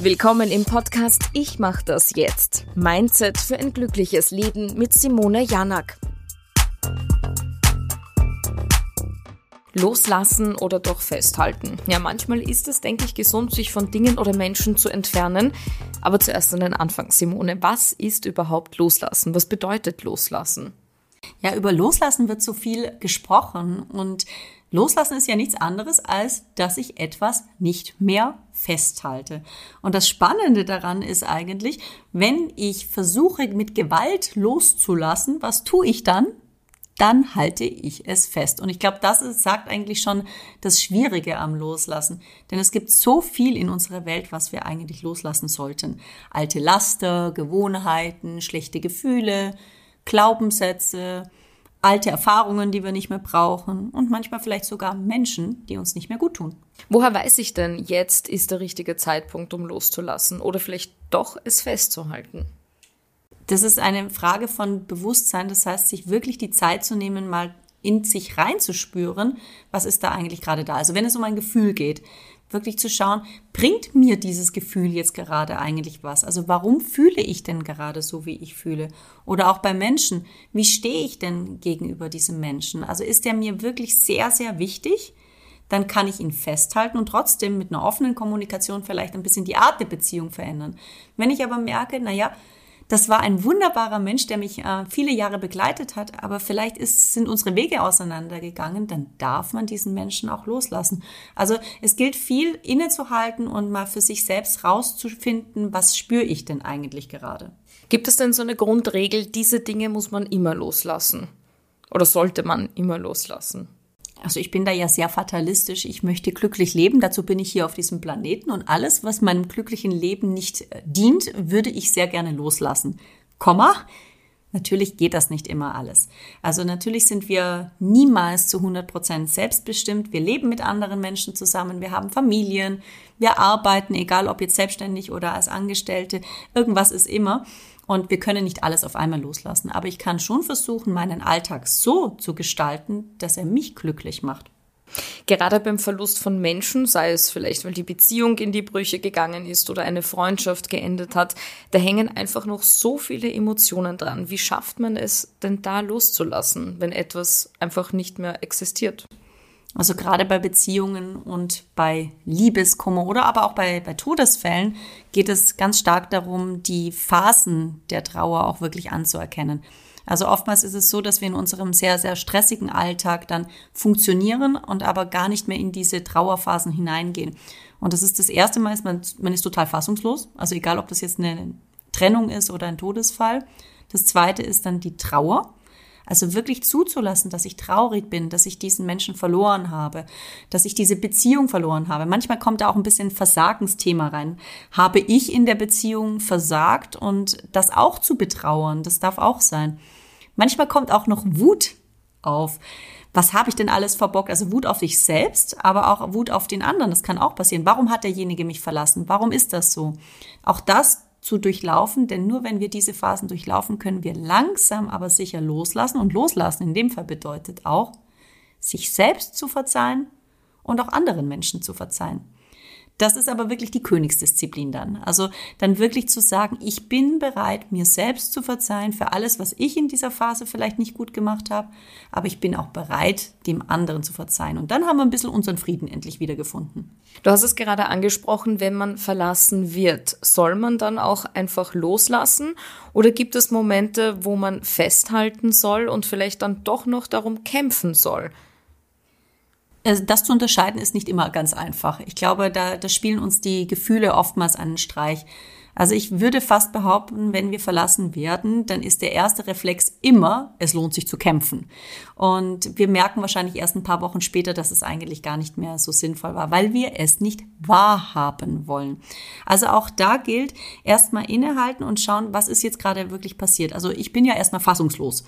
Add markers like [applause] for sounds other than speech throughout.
Willkommen im Podcast Ich mach das jetzt. Mindset für ein glückliches Leben mit Simone Janak. Loslassen oder doch festhalten. Ja, manchmal ist es, denke ich, gesund, sich von Dingen oder Menschen zu entfernen. Aber zuerst an den Anfang, Simone. Was ist überhaupt Loslassen? Was bedeutet Loslassen? Ja, über Loslassen wird so viel gesprochen und Loslassen ist ja nichts anderes, als dass ich etwas nicht mehr festhalte. Und das Spannende daran ist eigentlich, wenn ich versuche, mit Gewalt loszulassen, was tue ich dann? Dann halte ich es fest. Und ich glaube, das ist, sagt eigentlich schon das Schwierige am Loslassen. Denn es gibt so viel in unserer Welt, was wir eigentlich loslassen sollten. Alte Laster, Gewohnheiten, schlechte Gefühle, Glaubenssätze, alte Erfahrungen, die wir nicht mehr brauchen und manchmal vielleicht sogar Menschen, die uns nicht mehr gut tun. Woher weiß ich denn, jetzt ist der richtige Zeitpunkt, um loszulassen oder vielleicht doch es festzuhalten? Das ist eine Frage von Bewusstsein, das heißt, sich wirklich die Zeit zu nehmen, mal in sich reinzuspüren, was ist da eigentlich gerade da. Also wenn es um ein Gefühl geht, wirklich zu schauen, bringt mir dieses Gefühl jetzt gerade eigentlich was? Also warum fühle ich denn gerade so, wie ich fühle? Oder auch bei Menschen, wie stehe ich denn gegenüber diesem Menschen? Also ist der mir wirklich sehr, sehr wichtig? Dann kann ich ihn festhalten und trotzdem mit einer offenen Kommunikation vielleicht ein bisschen die Art der Beziehung verändern. Wenn ich aber merke, naja, das war ein wunderbarer Mensch, der mich äh, viele Jahre begleitet hat, aber vielleicht ist, sind unsere Wege auseinandergegangen, dann darf man diesen Menschen auch loslassen. Also es gilt viel innezuhalten und mal für sich selbst rauszufinden, was spüre ich denn eigentlich gerade. Gibt es denn so eine Grundregel, diese Dinge muss man immer loslassen? Oder sollte man immer loslassen? Also ich bin da ja sehr fatalistisch. Ich möchte glücklich leben. Dazu bin ich hier auf diesem Planeten. Und alles, was meinem glücklichen Leben nicht äh, dient, würde ich sehr gerne loslassen. Komma. Natürlich geht das nicht immer alles. Also natürlich sind wir niemals zu 100 Prozent selbstbestimmt. Wir leben mit anderen Menschen zusammen. Wir haben Familien. Wir arbeiten, egal ob jetzt selbstständig oder als Angestellte. Irgendwas ist immer. Und wir können nicht alles auf einmal loslassen. Aber ich kann schon versuchen, meinen Alltag so zu gestalten, dass er mich glücklich macht. Gerade beim Verlust von Menschen, sei es vielleicht, weil die Beziehung in die Brüche gegangen ist oder eine Freundschaft geendet hat, da hängen einfach noch so viele Emotionen dran. Wie schafft man es denn da loszulassen, wenn etwas einfach nicht mehr existiert? Also gerade bei Beziehungen und bei Liebeskummer oder aber auch bei, bei Todesfällen geht es ganz stark darum, die Phasen der Trauer auch wirklich anzuerkennen. Also oftmals ist es so, dass wir in unserem sehr, sehr stressigen Alltag dann funktionieren und aber gar nicht mehr in diese Trauerphasen hineingehen. Und das ist das erste Mal, man, man ist total fassungslos. Also egal, ob das jetzt eine Trennung ist oder ein Todesfall. Das zweite ist dann die Trauer. Also wirklich zuzulassen, dass ich traurig bin, dass ich diesen Menschen verloren habe, dass ich diese Beziehung verloren habe. Manchmal kommt da auch ein bisschen Versagensthema rein. Habe ich in der Beziehung versagt und das auch zu betrauern, das darf auch sein. Manchmal kommt auch noch Wut auf. Was habe ich denn alles verbockt? Also Wut auf dich selbst, aber auch Wut auf den anderen. Das kann auch passieren. Warum hat derjenige mich verlassen? Warum ist das so? Auch das zu durchlaufen, denn nur wenn wir diese Phasen durchlaufen, können wir langsam aber sicher loslassen. Und loslassen in dem Fall bedeutet auch, sich selbst zu verzeihen und auch anderen Menschen zu verzeihen. Das ist aber wirklich die Königsdisziplin dann. Also dann wirklich zu sagen, ich bin bereit, mir selbst zu verzeihen für alles, was ich in dieser Phase vielleicht nicht gut gemacht habe, aber ich bin auch bereit, dem anderen zu verzeihen. Und dann haben wir ein bisschen unseren Frieden endlich wiedergefunden. Du hast es gerade angesprochen, wenn man verlassen wird, soll man dann auch einfach loslassen oder gibt es Momente, wo man festhalten soll und vielleicht dann doch noch darum kämpfen soll? Also das zu unterscheiden ist nicht immer ganz einfach. Ich glaube, da, da spielen uns die Gefühle oftmals einen Streich. Also ich würde fast behaupten, wenn wir verlassen werden, dann ist der erste Reflex immer, es lohnt sich zu kämpfen. Und wir merken wahrscheinlich erst ein paar Wochen später, dass es eigentlich gar nicht mehr so sinnvoll war, weil wir es nicht wahrhaben wollen. Also auch da gilt, erstmal innehalten und schauen, was ist jetzt gerade wirklich passiert. Also ich bin ja erstmal fassungslos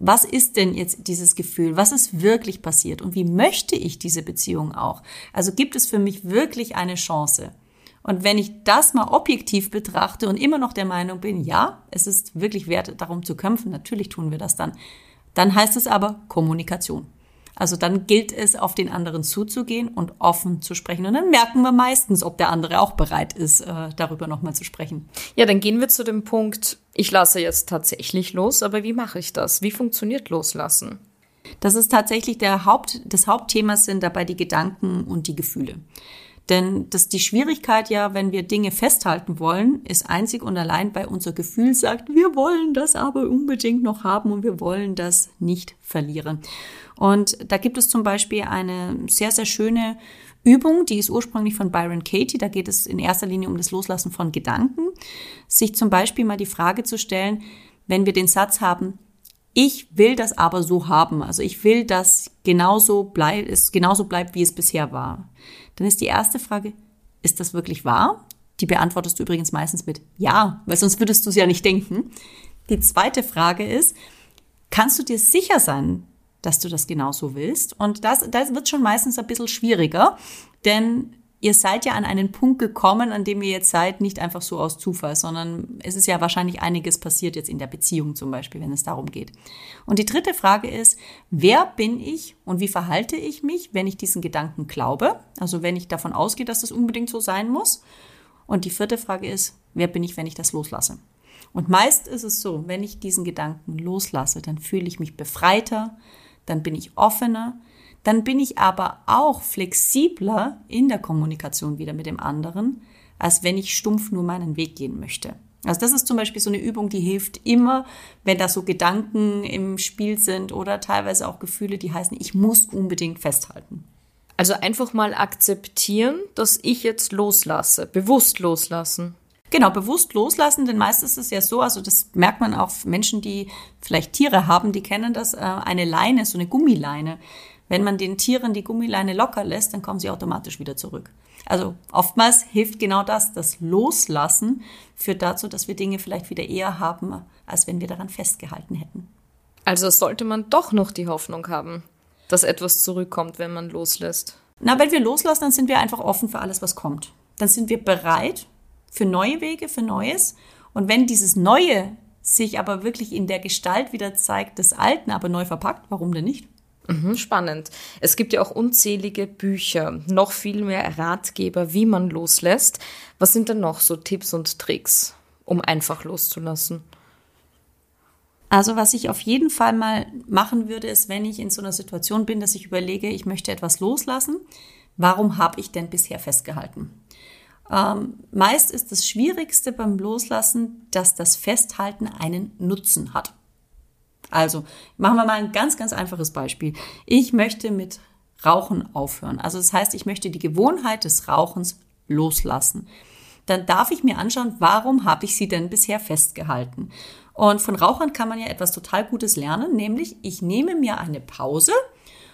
was ist denn jetzt dieses Gefühl? Was ist wirklich passiert? Und wie möchte ich diese Beziehung auch? Also gibt es für mich wirklich eine Chance? Und wenn ich das mal objektiv betrachte und immer noch der Meinung bin, ja, es ist wirklich wert, darum zu kämpfen, natürlich tun wir das dann, dann heißt es aber Kommunikation. Also dann gilt es, auf den anderen zuzugehen und offen zu sprechen. Und dann merken wir meistens, ob der andere auch bereit ist, äh, darüber nochmal zu sprechen. Ja, dann gehen wir zu dem Punkt, ich lasse jetzt tatsächlich los, aber wie mache ich das? Wie funktioniert Loslassen? Das ist tatsächlich der Haupt, das Hauptthema sind dabei die Gedanken und die Gefühle. Denn das die Schwierigkeit ja, wenn wir Dinge festhalten wollen, ist einzig und allein bei unser Gefühl sagt, wir wollen das aber unbedingt noch haben und wir wollen das nicht verlieren. Und da gibt es zum Beispiel eine sehr, sehr schöne Übung, die ist ursprünglich von Byron Katie. Da geht es in erster Linie um das Loslassen von Gedanken. Sich zum Beispiel mal die Frage zu stellen, wenn wir den Satz haben, ich will das aber so haben. Also ich will, dass genauso bleibt, es genauso bleibt, wie es bisher war. Dann ist die erste Frage, ist das wirklich wahr? Die beantwortest du übrigens meistens mit Ja, weil sonst würdest du es ja nicht denken. Die zweite Frage ist, kannst du dir sicher sein, dass du das genauso willst? Und das, das wird schon meistens ein bisschen schwieriger, denn ihr seid ja an einen Punkt gekommen, an dem ihr jetzt seid, nicht einfach so aus Zufall, sondern es ist ja wahrscheinlich einiges passiert jetzt in der Beziehung zum Beispiel, wenn es darum geht. Und die dritte Frage ist, wer bin ich und wie verhalte ich mich, wenn ich diesen Gedanken glaube? Also wenn ich davon ausgehe, dass das unbedingt so sein muss. Und die vierte Frage ist, wer bin ich, wenn ich das loslasse? Und meist ist es so, wenn ich diesen Gedanken loslasse, dann fühle ich mich befreiter, dann bin ich offener, dann bin ich aber auch flexibler in der Kommunikation wieder mit dem anderen, als wenn ich stumpf nur meinen Weg gehen möchte. Also das ist zum Beispiel so eine Übung, die hilft immer, wenn da so Gedanken im Spiel sind oder teilweise auch Gefühle, die heißen, ich muss unbedingt festhalten. Also einfach mal akzeptieren, dass ich jetzt loslasse, bewusst loslassen. Genau, bewusst loslassen, denn meistens ist es ja so, also das merkt man auch Menschen, die vielleicht Tiere haben, die kennen das, äh, eine Leine, so eine Gummileine. Wenn man den Tieren die Gummileine locker lässt, dann kommen sie automatisch wieder zurück. Also oftmals hilft genau das, das Loslassen führt dazu, dass wir Dinge vielleicht wieder eher haben, als wenn wir daran festgehalten hätten. Also sollte man doch noch die Hoffnung haben, dass etwas zurückkommt, wenn man loslässt. Na, wenn wir loslassen, dann sind wir einfach offen für alles, was kommt. Dann sind wir bereit für neue Wege, für Neues. Und wenn dieses Neue sich aber wirklich in der Gestalt wieder zeigt des Alten, aber neu verpackt, warum denn nicht? Mhm, spannend. Es gibt ja auch unzählige Bücher, noch viel mehr Ratgeber, wie man loslässt. Was sind denn noch so Tipps und Tricks, um einfach loszulassen? Also was ich auf jeden Fall mal machen würde, ist, wenn ich in so einer Situation bin, dass ich überlege, ich möchte etwas loslassen, warum habe ich denn bisher festgehalten? Ähm, meist ist das Schwierigste beim Loslassen, dass das Festhalten einen Nutzen hat. Also machen wir mal ein ganz, ganz einfaches Beispiel. Ich möchte mit Rauchen aufhören. Also das heißt, ich möchte die Gewohnheit des Rauchens loslassen. Dann darf ich mir anschauen, warum habe ich sie denn bisher festgehalten? Und von Rauchern kann man ja etwas total Gutes lernen, nämlich ich nehme mir eine Pause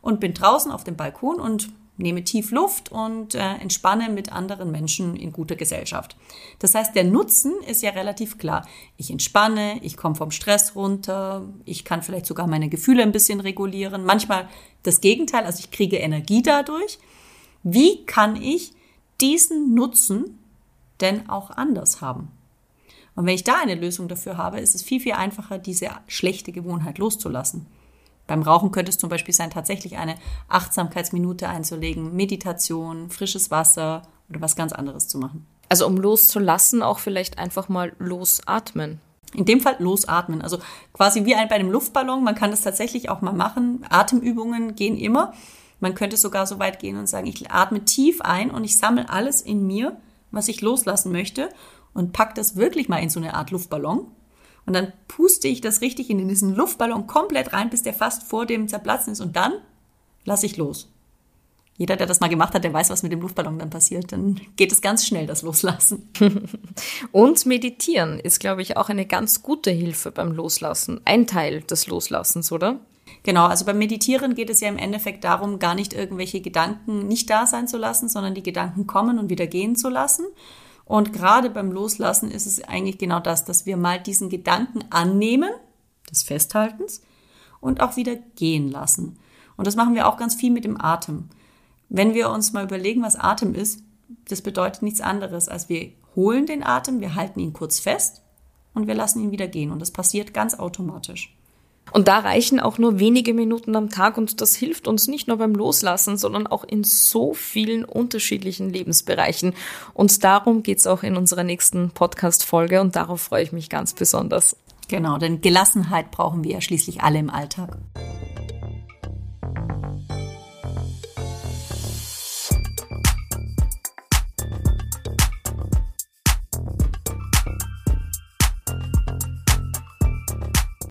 und bin draußen auf dem Balkon und nehme tief Luft und äh, entspanne mit anderen Menschen in guter Gesellschaft. Das heißt, der Nutzen ist ja relativ klar. Ich entspanne, ich komme vom Stress runter, ich kann vielleicht sogar meine Gefühle ein bisschen regulieren. Manchmal das Gegenteil, also ich kriege Energie dadurch. Wie kann ich diesen Nutzen denn auch anders haben? Und wenn ich da eine Lösung dafür habe, ist es viel, viel einfacher, diese schlechte Gewohnheit loszulassen. Beim Rauchen könnte es zum Beispiel sein, tatsächlich eine Achtsamkeitsminute einzulegen, Meditation, frisches Wasser oder was ganz anderes zu machen. Also um loszulassen, auch vielleicht einfach mal losatmen. In dem Fall losatmen. Also quasi wie bei einem Luftballon. Man kann das tatsächlich auch mal machen. Atemübungen gehen immer. Man könnte sogar so weit gehen und sagen, ich atme tief ein und ich sammle alles in mir, was ich loslassen möchte und pack das wirklich mal in so eine Art Luftballon und dann puste ich das richtig in diesen Luftballon komplett rein, bis der fast vor dem Zerplatzen ist. Und dann lasse ich los. Jeder, der das mal gemacht hat, der weiß, was mit dem Luftballon dann passiert. Dann geht es ganz schnell, das Loslassen. [laughs] Und meditieren ist, glaube ich, auch eine ganz gute Hilfe beim Loslassen. Ein Teil des Loslassens, oder? Genau, also beim Meditieren geht es ja im Endeffekt darum, gar nicht irgendwelche Gedanken nicht da sein zu lassen, sondern die Gedanken kommen und wieder gehen zu lassen. Und gerade beim Loslassen ist es eigentlich genau das, dass wir mal diesen Gedanken annehmen, des Festhaltens, und auch wieder gehen lassen. Und das machen wir auch ganz viel mit dem Atem. Wenn wir uns mal überlegen, was Atem ist, das bedeutet nichts anderes, als wir holen den Atem, wir halten ihn kurz fest und wir lassen ihn wieder gehen. Und das passiert ganz automatisch. Und da reichen auch nur wenige Minuten am Tag und das hilft uns nicht nur beim Loslassen, sondern auch in so vielen unterschiedlichen Lebensbereichen. Und darum geht's auch in unserer nächsten Podcast-Folge und darauf freue ich mich ganz besonders. Genau, denn Gelassenheit brauchen wir ja schließlich alle im Alltag.